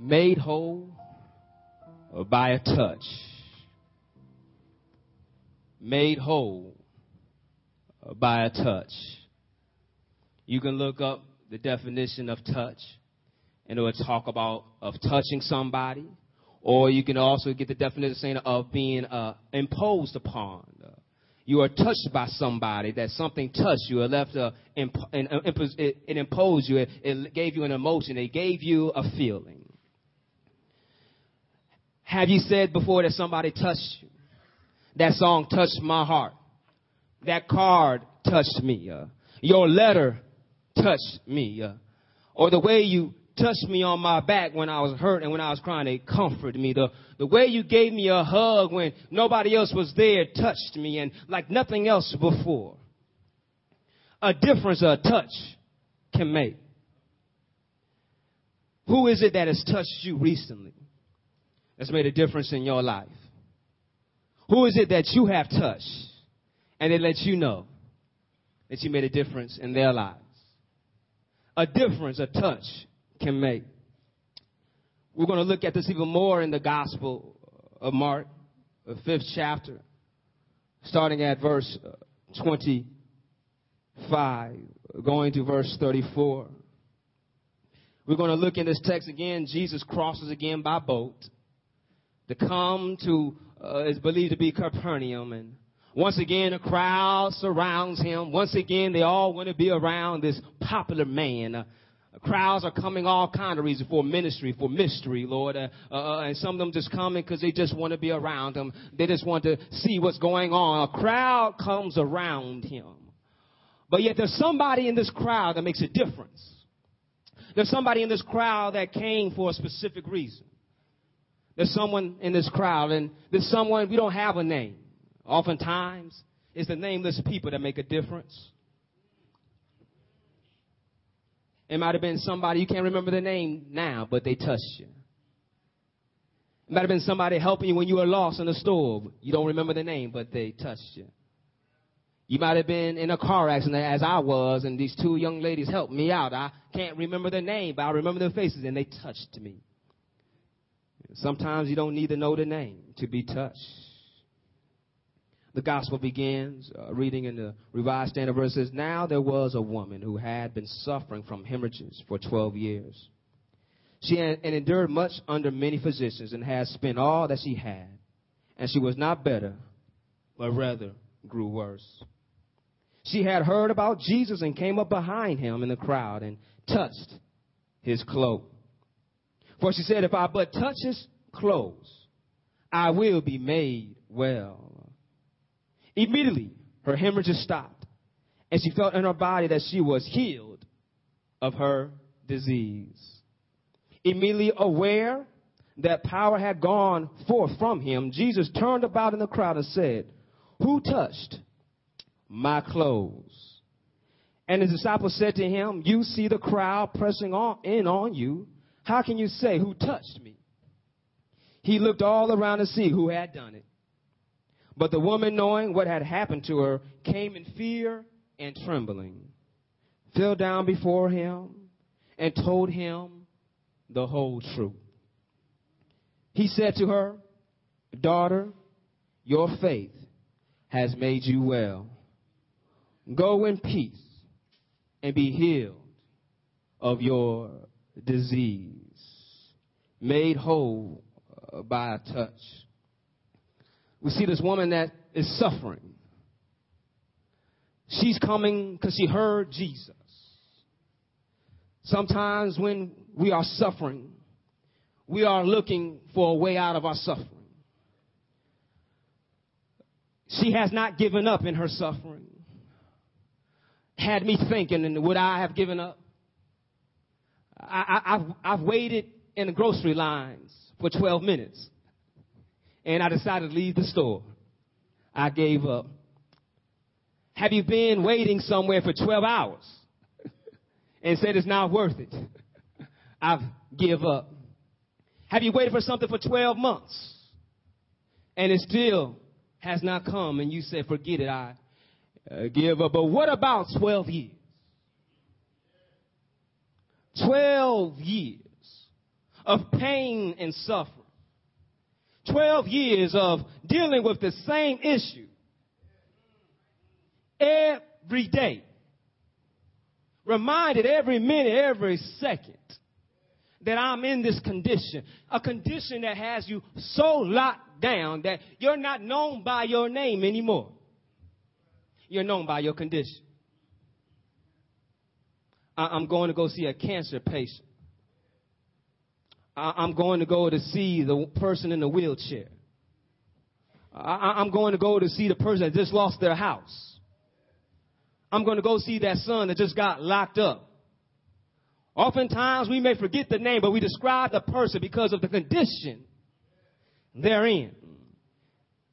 made whole by a touch. Made whole by a touch. You can look up the definition of touch and it will talk about of touching somebody or you can also get the definition of being uh, imposed upon. You are touched by somebody, that something touched you, it left imp- it imposed you, it, it gave you an emotion, it gave you a feeling. Have you said before that somebody touched you? That song touched my heart. That card touched me. Uh, your letter touched me. Uh, or the way you touched me on my back when I was hurt and when I was crying, they comforted me. The, the way you gave me a hug when nobody else was there touched me and like nothing else before. A difference a touch can make. Who is it that has touched you recently? That's made a difference in your life? Who is it that you have touched and they let you know that you made a difference in their lives? A difference, a touch can make. We're going to look at this even more in the Gospel of Mark, the fifth chapter, starting at verse uh, 25, going to verse 34. We're going to look in this text again. Jesus crosses again by boat to come to, uh, is believed to be Capernaum. And once again, a crowd surrounds him. Once again, they all want to be around this popular man. Uh, crowds are coming all kind of reasons for ministry, for mystery, Lord. Uh, uh, and some of them just coming because they just want to be around him. They just want to see what's going on. A crowd comes around him. But yet there's somebody in this crowd that makes a difference. There's somebody in this crowd that came for a specific reason. There's someone in this crowd, and there's someone, we don't have a name. Oftentimes, it's the nameless people that make a difference. It might have been somebody, you can't remember the name now, but they touched you. It might have been somebody helping you when you were lost in the store. You don't remember the name, but they touched you. You might have been in a car accident as I was, and these two young ladies helped me out. I can't remember their name, but I remember their faces, and they touched me. Sometimes you don't need to know the name to be touched. The gospel begins uh, reading in the Revised Standard Version. Now there was a woman who had been suffering from hemorrhages for 12 years. She had, and endured much under many physicians and had spent all that she had. And she was not better, but rather grew worse. She had heard about Jesus and came up behind him in the crowd and touched his cloak. For she said, If I but touch his clothes, I will be made well. Immediately, her hemorrhages stopped, and she felt in her body that she was healed of her disease. Immediately aware that power had gone forth from him, Jesus turned about in the crowd and said, Who touched my clothes? And his disciples said to him, You see the crowd pressing on in on you how can you say, Who touched me? He looked all around to see who had done it. But the woman, knowing what had happened to her, came in fear and trembling, fell down before him, and told him the whole truth. He said to her, Daughter, your faith has made you well. Go in peace and be healed of your disease, made whole uh, by a touch. We see this woman that is suffering. She's coming because she heard Jesus. Sometimes when we are suffering, we are looking for a way out of our suffering. She has not given up in her suffering. Had me thinking, would I have given up? I, have I've waited in the grocery lines for 12 minutes and I decided to leave the store. I gave up. Have you been waiting somewhere for 12 hours and said it's not worth it? I've give up. Have you waited for something for 12 months and it still has not come and you said, forget it, I uh, give up. But what about 12 years? 12 years of pain and suffering. 12 years of dealing with the same issue every day. Reminded every minute, every second that I'm in this condition. A condition that has you so locked down that you're not known by your name anymore. You're known by your condition. I'm going to go see a cancer patient. I'm going to go to see the person in the wheelchair. I'm going to go to see the person that just lost their house. I'm going to go see that son that just got locked up. Oftentimes we may forget the name, but we describe the person because of the condition they're in.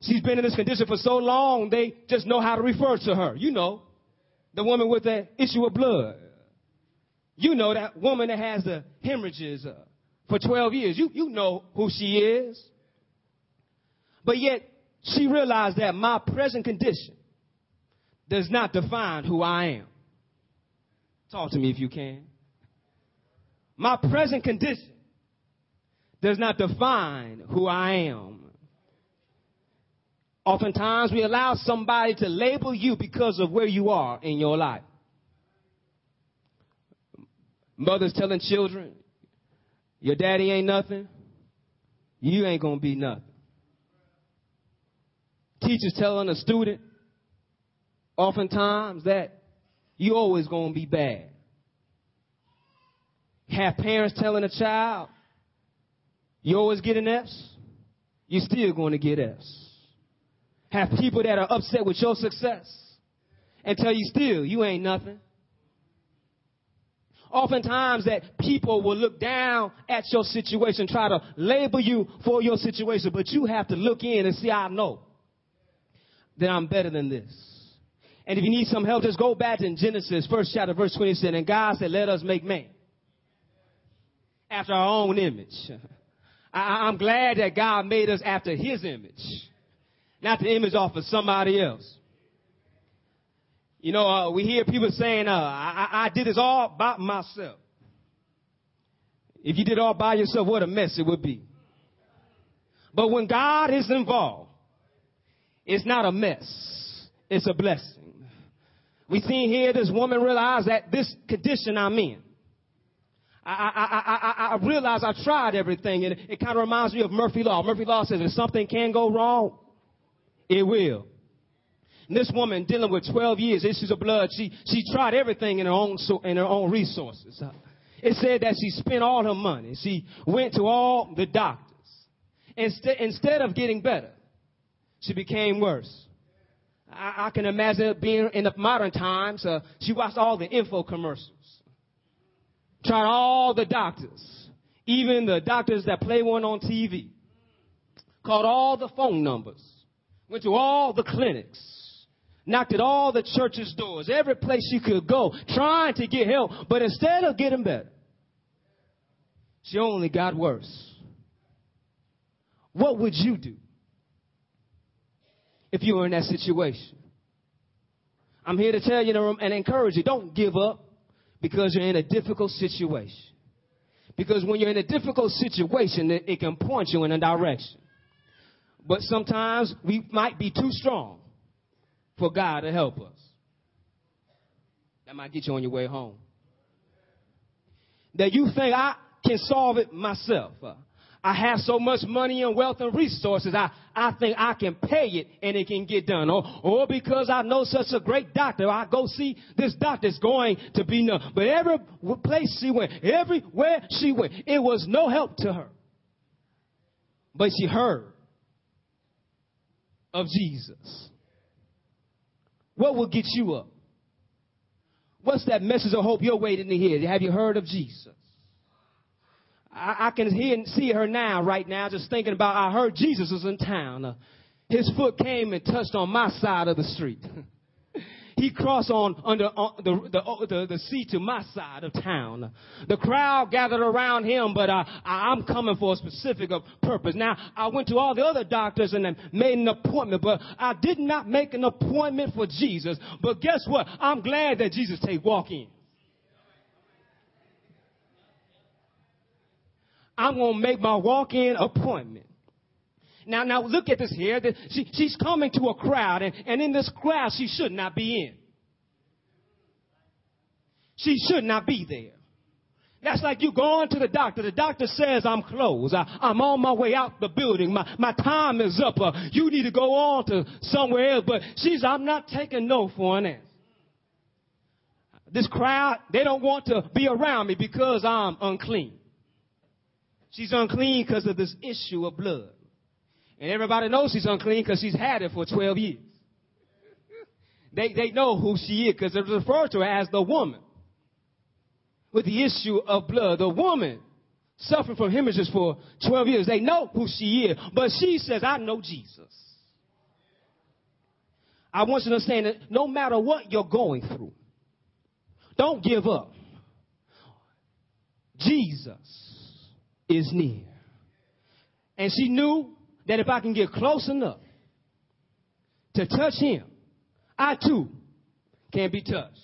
She's been in this condition for so long, they just know how to refer to her. You know, the woman with the issue of blood. You know that woman that has the hemorrhages uh, for 12 years. You, you know who she is. But yet, she realized that my present condition does not define who I am. Talk to me if you can. My present condition does not define who I am. Oftentimes we allow somebody to label you because of where you are in your life. Mothers telling children, your daddy ain't nothing, you ain't gonna be nothing. Teachers telling a student, oftentimes that you always gonna be bad. Have parents telling a child, you always get an F's, you're still going to get F's. Have people that are upset with your success and tell you still you ain't nothing. Oftentimes that people will look down at your situation, try to label you for your situation, but you have to look in and see, I know that I'm better than this. And if you need some help, just go back in Genesis, first chapter, verse 27. And God said, let us make man after our own image. I, am glad that God made us after his image, not the image off of somebody else. You know, uh, we hear people saying, uh, I, I did this all by myself. If you did all by yourself, what a mess it would be. But when God is involved, it's not a mess. It's a blessing. We see here this woman realize that this condition I'm in, I, I, I, I, realize I tried everything, and it, it kind of reminds me of Murphy Law. Murphy Law says if something can go wrong, it will. And this woman dealing with 12 years issues of blood, she, she tried everything in her own, in her own resources. It said that she spent all her money. She went to all the doctors. Instead, instead of getting better, she became worse. I, I can imagine being in the modern times, uh, she watched all the info commercials. Tried all the doctors, even the doctors that play one on TV. Called all the phone numbers. Went to all the clinics. Knocked at all the church's doors, every place she could go, trying to get help. But instead of getting better, she only got worse. What would you do if you were in that situation? I'm here to tell you and encourage you don't give up because you're in a difficult situation. Because when you're in a difficult situation, it, it can point you in a direction. But sometimes we might be too strong for God to help us. That might get you on your way home. That you think I can solve it myself. Uh, I have so much money and wealth and resources, I, I think I can pay it and it can get done. Or, or because I know such a great doctor, I go see this doctor's going to be no. But every place she went, everywhere she went, it was no help to her. But she heard of Jesus. What will get you up? What's that message of hope you're waiting to hear? Have you heard of Jesus? I, I can hear and see her now, right now, just thinking about I heard Jesus was in town. Uh, his foot came and touched on my side of the street. he crossed on under on the, the, the, the sea to my side of town. The crowd gathered around him, but uh, I, I'm coming for a specific purpose. Now, I went to all the other doctors and made an appointment, but I did not make an appointment for Jesus. But guess what? I'm glad that Jesus take walk in. I'm going to make my walk-in appointment. Now, now look at this here. She, she's coming to a crowd, and, and in this crowd, she should not be in. She should not be there. That's like you going to the doctor. The doctor says, I'm closed. I, am on my way out the building. My, my time is up. Uh, you need to go on to somewhere else. But she's, I'm not taking no for an answer. This crowd, they don't want to be around me because I'm unclean. She's unclean because of this issue of blood. And everybody knows she's unclean because she's had it for 12 years. They, they know who she is because it's referred to her as the woman with the issue of blood. The woman suffering from hemorrhages for 12 years. They know who she is. But she says, I know Jesus. I want you to understand that no matter what you're going through, don't give up. Jesus is near. And she knew that if I can get close enough to touch him, I too can be touched.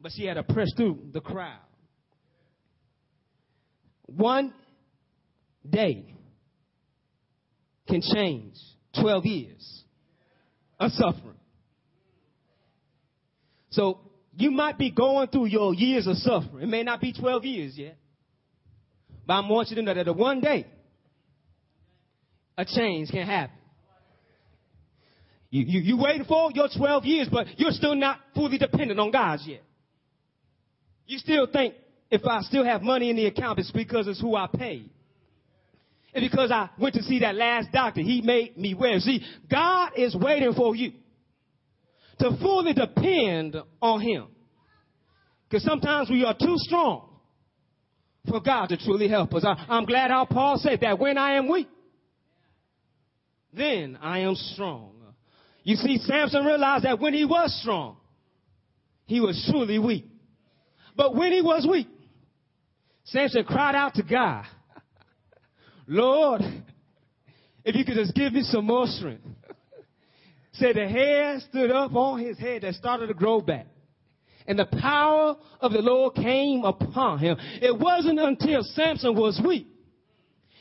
But she had to press through the crowd. One day can change 12 years of suffering. So you might be going through your years of suffering. It may not be 12 years yet. But I want you to know that one day a change can happen. You, you, you waiting for your 12 years, but you're still not fully dependent on God yet. You still think if I still have money in the account, it's because it's who I paid. And because I went to see that last doctor, he made me well. See, God is waiting for you to fully depend on him. Because sometimes we are too strong for God to truly help us. I, am glad how Paul said that when I am weak, then I am strong. You see, Samson realized that when he was strong, he was truly weak. But when he was weak, Samson cried out to God, Lord, if you could just give me some more strength. Said the hair stood up on his head that started to grow back. And the power of the Lord came upon him. It wasn't until Samson was weak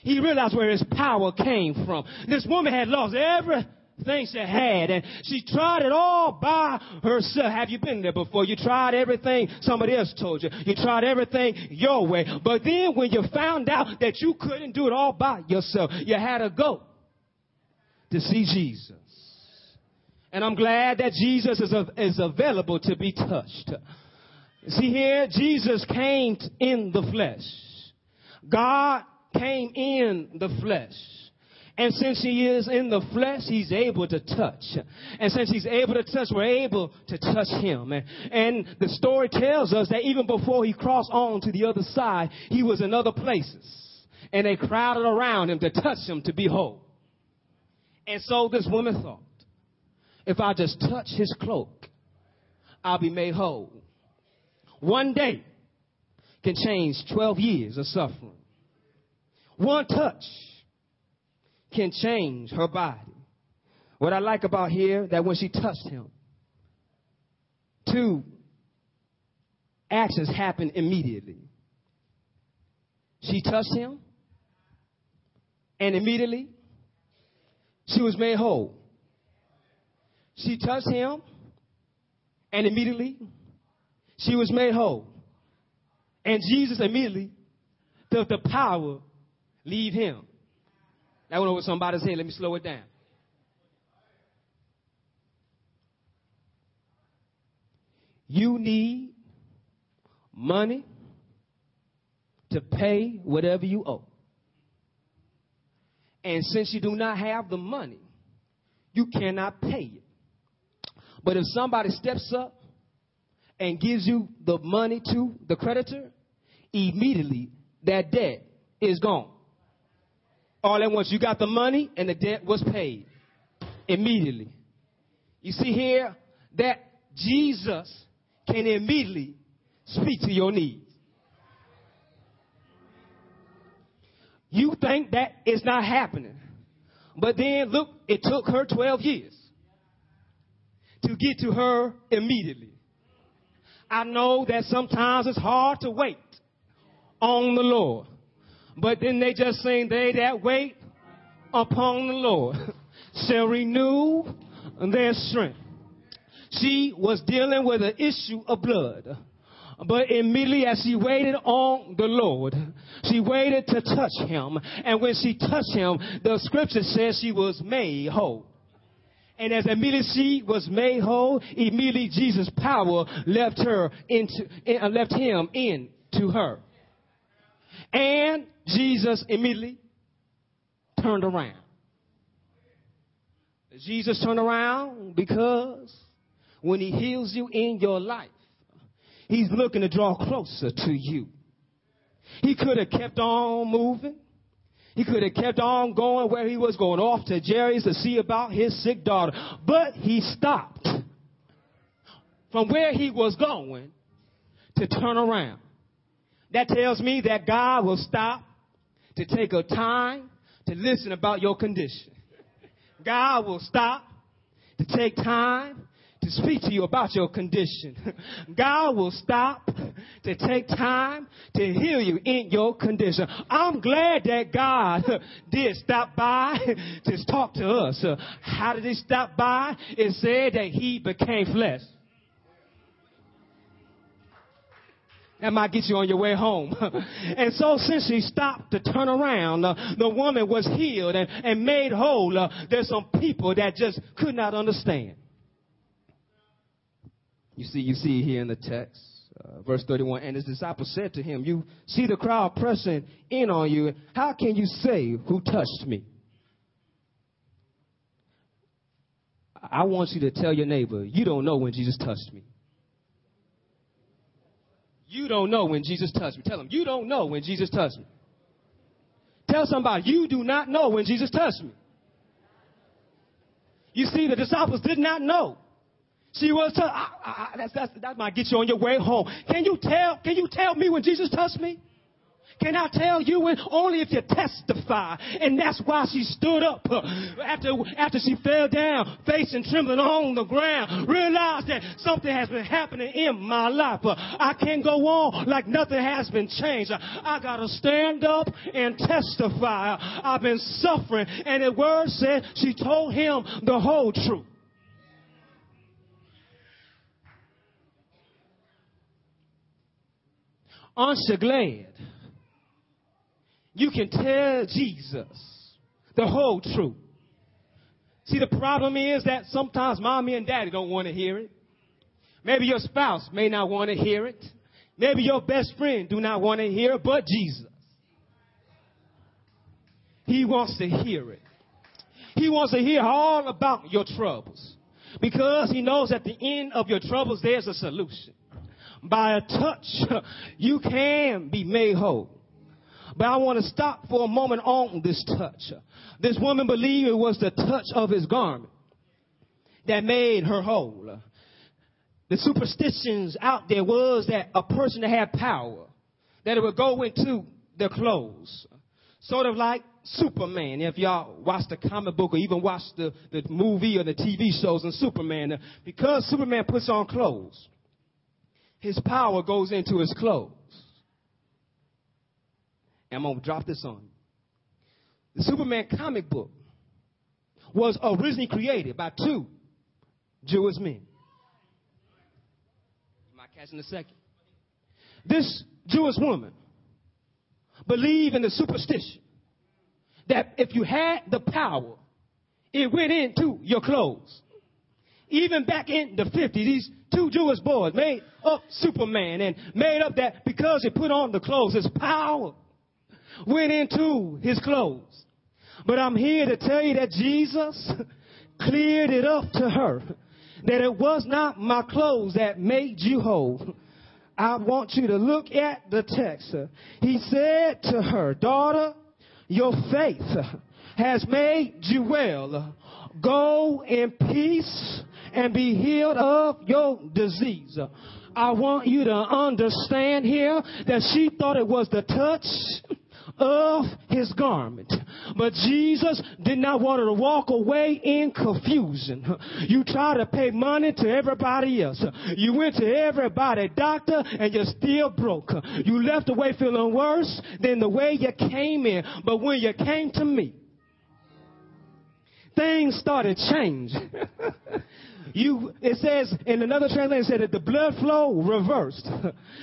he realized where his power came from. This woman had lost everything she had and she tried it all by herself. Have you been there before? You tried everything somebody else told you. You tried everything your way. But then when you found out that you couldn't do it all by yourself, you had to go to see Jesus. And I'm glad that Jesus is, is available to be touched. See here, Jesus came in the flesh. God came in the flesh. And since he is in the flesh, he's able to touch. And since he's able to touch, we're able to touch him. And, the story tells us that even before he crossed on to the other side, he was in other places. And they crowded around him to touch him to be whole. And so this woman thought, if I just touch his cloak, I'll be made whole. One day can change 12 years of suffering. One touch can change her body. What I like about here that when she touched him, two actions happened immediately. She touched him, and immediately she was made whole. She touched him, and immediately she was made whole. And Jesus immediately felt the power Leave him. That went over somebody's head. Let me slow it down. You need money to pay whatever you owe. And since you do not have the money, you cannot pay it. But if somebody steps up and gives you the money to the creditor, immediately that debt is gone. All at once. You got the money and the debt was paid immediately. You see here that Jesus can immediately speak to your needs. You think that is not happening. But then look, it took her 12 years to get to her immediately. I know that sometimes it's hard to wait on the Lord. But then they just sing, they that wait upon the Lord shall renew their strength. She was dealing with an issue of blood. But immediately as she waited on the Lord, she waited to touch him. And when she touched him, the scripture says she was made whole. And as immediately she was made whole, immediately Jesus' power left her into, uh, left him into her. And Jesus immediately turned around. Jesus turned around because when he heals you in your life, he's looking to draw closer to you. He could have kept on moving. He could have kept on going where he was going off to Jairus to see about his sick daughter. But he stopped from where he was going to turn around. That tells me that God will stop to take a time to listen about your condition. God will stop to take time to speak to you about your condition. God will stop to take time to heal you in your condition. I'm glad that God did stop by to talk to us. How did he stop by? It said that he became flesh. That might get you on your way home. and so since she stopped to turn around, uh, the woman was healed and, and made whole. Uh, there's some people that just could not understand. You see, you see here in the text, uh, verse 31, and his disciples said to him, you see the crowd pressing in on you. How can you say who touched me? I want you to tell your neighbor, you don't know when Jesus touched me. You don't know when Jesus touched me. Tell them, you don't know when Jesus touched me. Tell somebody, you do not know when Jesus touched me. You see, the disciples did not know. She was, t- I, I, that's, that's, that might get you on your way home. Can you tell, can you tell me when Jesus touched me? Can I tell you when? Only if you testify. And that's why she stood up uh, after, after she fell down, facing trembling on the ground. Realized that something has been happening in my life. Uh, I can't go on like nothing has been changed. I gotta stand up and testify. I've been suffering. And the word said she told him the whole truth. Aren't you glad you can tell Jesus the whole truth. See, the problem is that sometimes mommy and daddy don't want to hear it. Maybe your spouse may not want to hear it. Maybe your best friend do not want to hear it, but Jesus. He wants to hear it. He wants to hear all about your troubles because he knows at the end of your troubles there's a solution. By a touch, you can be made whole. But I want to stop for a moment on this touch. This woman believed it was the touch of his garment that made her whole. The superstitions out there was that a person that had power, that it would go into their clothes. Sort of like Superman, if y'all watch the comic book or even watch the, the movie or the TV shows on Superman, because Superman puts on clothes, his power goes into his clothes. I'm going to drop this on you. The Superman comic book was originally created by two Jewish men. Am I catching a second? This Jewish woman believed in the superstition that if you had the power, it went into your clothes. Even back in the 50s, these two Jewish boys made up Superman and made up that because he put on the clothes, his power went into his clothes. But I'm here to tell you that Jesus cleared it up to her that it was not my clothes that made you whole. I want you to look at the text. He said to her, daughter, your faith has made you well. Go in peace and be healed of your disease. I want you to understand here that she thought it was the touch of his garment. But Jesus did not want her to walk away in confusion. You try to pay money to everybody else. You went to everybody doctor and you're still broke. You left away feeling worse than the way you came in. But when you came to me, things started changing. You, it says in another translation, it said that the blood flow reversed.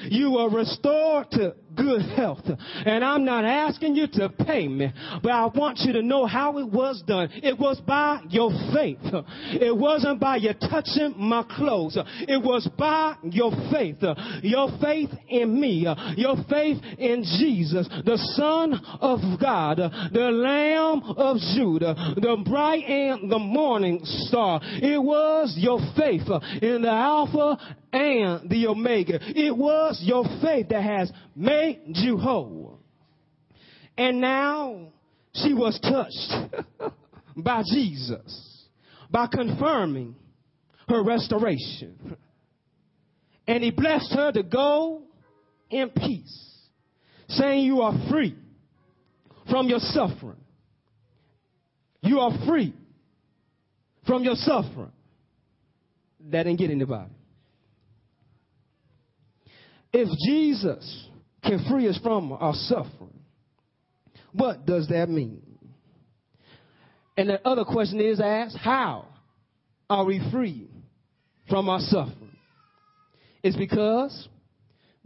You were restored to good health. And I'm not asking you to pay me, but I want you to know how it was done. It was by your faith. It wasn't by you touching my clothes. It was by your faith. Your faith in me. Your faith in Jesus, the Son of God, the Lamb of Judah, the bright and the morning star. It was your faith in the Alpha and the Omega. It was your faith that has made you whole. And now she was touched by Jesus, by confirming her restoration. And he blessed her to go in peace, saying, You are free from your suffering. You are free from your suffering. That didn't get anybody. If Jesus can free us from our suffering, what does that mean? And the other question is asked, how are we free from our suffering? It's because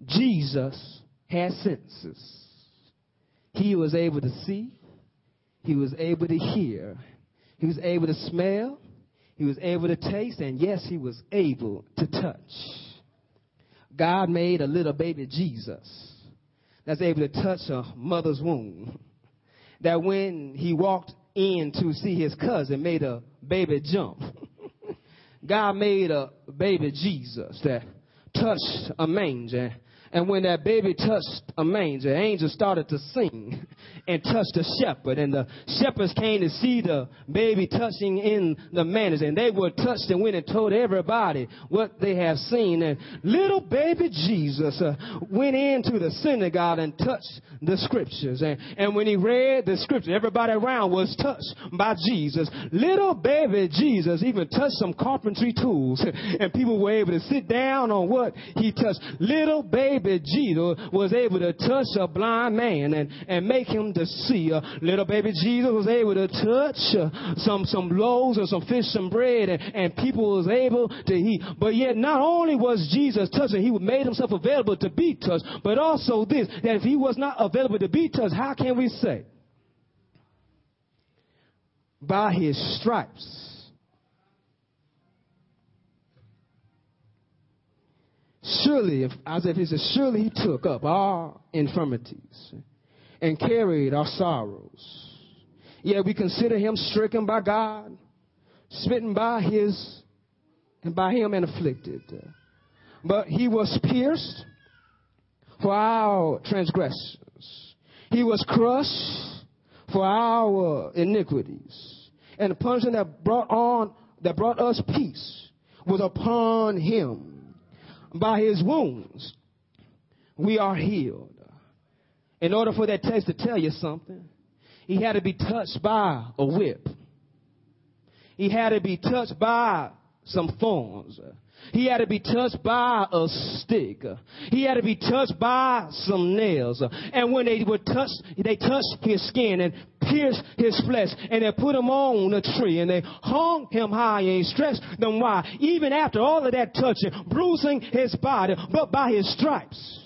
Jesus had senses. He was able to see, he was able to hear, he was able to smell, he was able to taste, and yes, he was able to touch. God made a little baby Jesus that's able to touch a mother's womb. That when he walked in to see his cousin, made a baby jump. God made a baby Jesus that touched a manger and when that baby touched a manger, angels started to sing and touched the shepherd. And the shepherds came to see the baby touching in the manger. And they were touched and went and told everybody what they have seen. And little baby Jesus uh, went into the synagogue and touched the scriptures. And, and when he read the scripture, everybody around was touched by Jesus. Little baby Jesus even touched some carpentry tools. And people were able to sit down on what he touched. Little baby baby Jesus was able to touch a blind man and, and make him to see. A little baby Jesus was able to touch uh, some, some loaves and some fish, some bread, and, and people was able to eat. But yet not only was Jesus touching, he made himself available to be touched, but also this, that if he was not available to be touched, how can we say? By his stripes Surely, as if, Isaiah he says, surely he took up our infirmities and carried our sorrows. Yet we consider him stricken by God, smitten by his, and by him and afflicted. But he was pierced for our transgressions. He was crushed for our iniquities. And the punishment that brought on, that brought us peace was upon him by his wounds, we are healed. In order for that text to tell you something, he had to be touched by a whip. He had to be touched by some thorns. He had to be touched by a stick. He had to be touched by some nails. And when they were touched, they touched his skin and pierced his flesh and they put him on a tree and they hung him high and stretched them wide. Even after all of that touching, bruising his body, but by his stripes.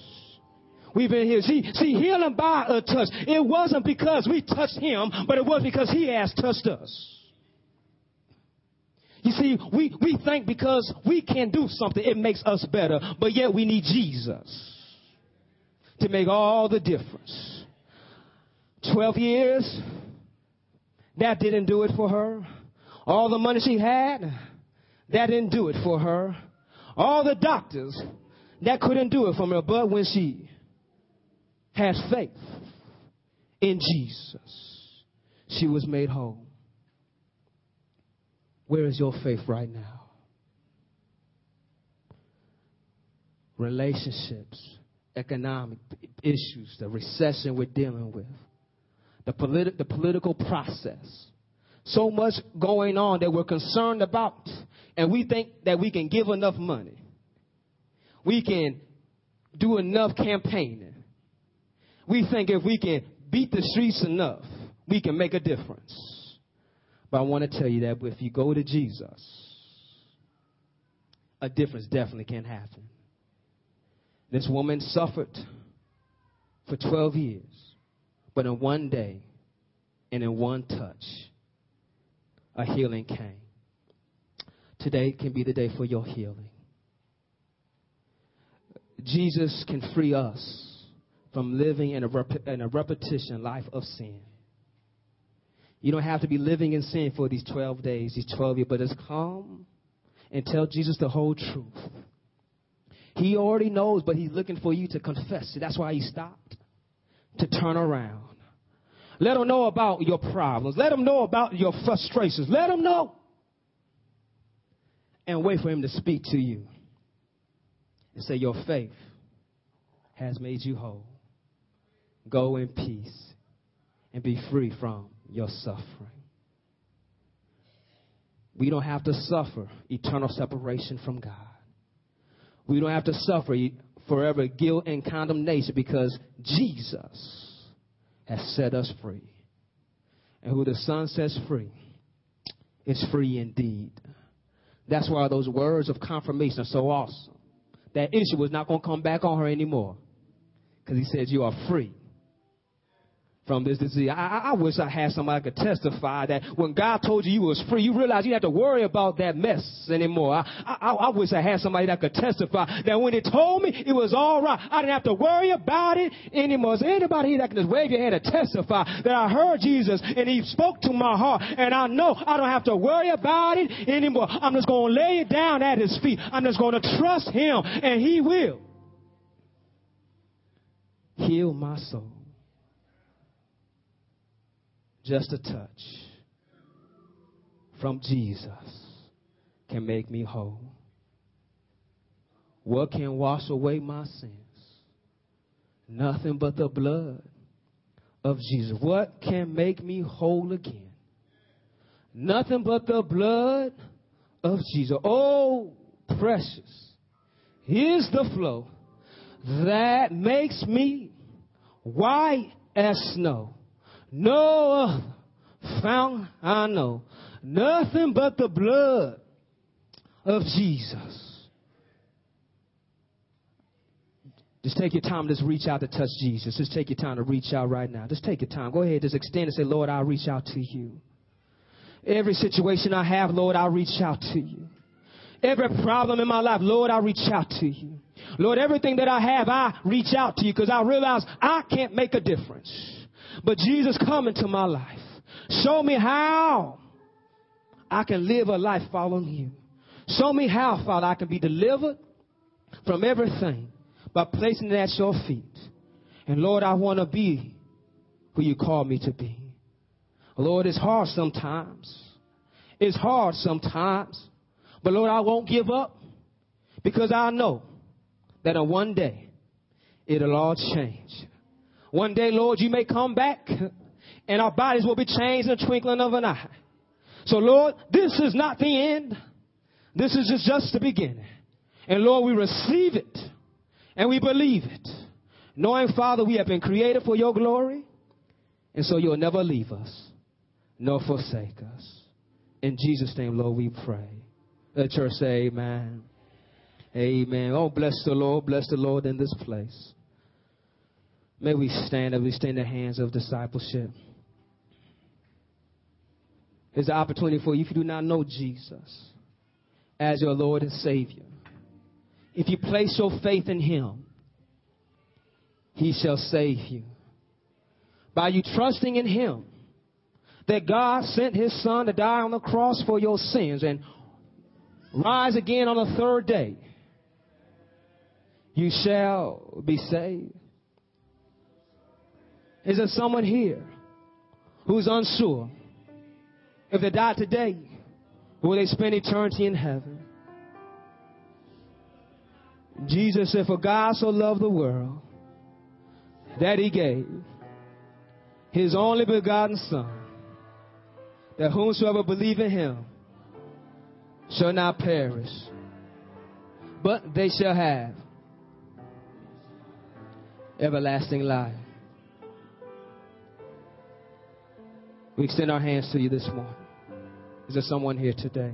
We've been here. See, see, healing by a touch. It wasn't because we touched him, but it was because he has touched us. You see, we, we think because we can do something, it makes us better, but yet we need Jesus to make all the difference. 12 years, that didn't do it for her. All the money she had, that didn't do it for her. All the doctors, that couldn't do it for her. But when she had faith in Jesus, she was made whole. Where is your faith right now? Relationships, economic issues, the recession we're dealing with, the, politi- the political process. So much going on that we're concerned about, and we think that we can give enough money. We can do enough campaigning. We think if we can beat the streets enough, we can make a difference. But I want to tell you that if you go to Jesus, a difference definitely can happen. This woman suffered for 12 years, but in one day and in one touch, a healing came. Today can be the day for your healing. Jesus can free us from living in a, rep- in a repetition life of sin. You don't have to be living in sin for these 12 days, these 12 years, but just come and tell Jesus the whole truth. He already knows, but he's looking for you to confess it. That's why he stopped to turn around. Let him know about your problems. Let him know about your frustrations. Let him know. And wait for him to speak to you and say, Your faith has made you whole. Go in peace and be free from your suffering. We don't have to suffer eternal separation from God. We don't have to suffer forever guilt and condemnation because Jesus has set us free. And who the Son sets free is free indeed. That's why those words of confirmation are so awesome. That issue was not going to come back on her anymore because he says, You are free from this disease. I, I, wish I had somebody could testify that when God told you you was free, you realize you didn't have to worry about that mess anymore. I, I, I wish I had somebody that could testify that when He told me it was all right, I didn't have to worry about it anymore. Is anybody here that can just wave your hand and testify that I heard Jesus and He spoke to my heart and I know I don't have to worry about it anymore. I'm just going to lay it down at His feet. I'm just going to trust Him and He will heal my soul. Just a touch from Jesus can make me whole. What can wash away my sins? Nothing but the blood of Jesus. What can make me whole again? Nothing but the blood of Jesus. Oh, precious is the flow that makes me white as snow. No other fountain I know. Nothing but the blood of Jesus. Just take your time. Just reach out to touch Jesus. Just take your time to reach out right now. Just take your time. Go ahead. Just extend and say, Lord, I'll reach out to you. Every situation I have, Lord, I'll reach out to you. Every problem in my life, Lord, I reach out to you. Lord, everything that I have, I reach out to you because I realize I can't make a difference. But Jesus, come into my life. Show me how I can live a life following you. Show me how, Father, I can be delivered from everything by placing it at your feet. And Lord, I want to be who you call me to be. Lord, it's hard sometimes. It's hard sometimes. But Lord, I won't give up because I know that on one day it'll all change. One day, Lord, you may come back and our bodies will be changed in the twinkling of an eye. So, Lord, this is not the end. This is just, just the beginning. And Lord, we receive it and we believe it. Knowing, Father, we have been created for your glory. And so you'll never leave us nor forsake us. In Jesus' name, Lord, we pray. The church say amen. Amen. Oh, bless the Lord. Bless the Lord in this place. May we stand as we stand in the hands of discipleship. There's an opportunity for you if you do not know Jesus as your Lord and Savior. If you place your faith in Him, He shall save you. By you trusting in Him, that God sent His Son to die on the cross for your sins and rise again on the third day, you shall be saved. Is there someone here who's unsure if they die today, will they spend eternity in heaven? Jesus said, For God so loved the world that he gave his only begotten Son, that whomsoever believe in him shall not perish, but they shall have everlasting life. We extend our hands to you this morning. Is there someone here today?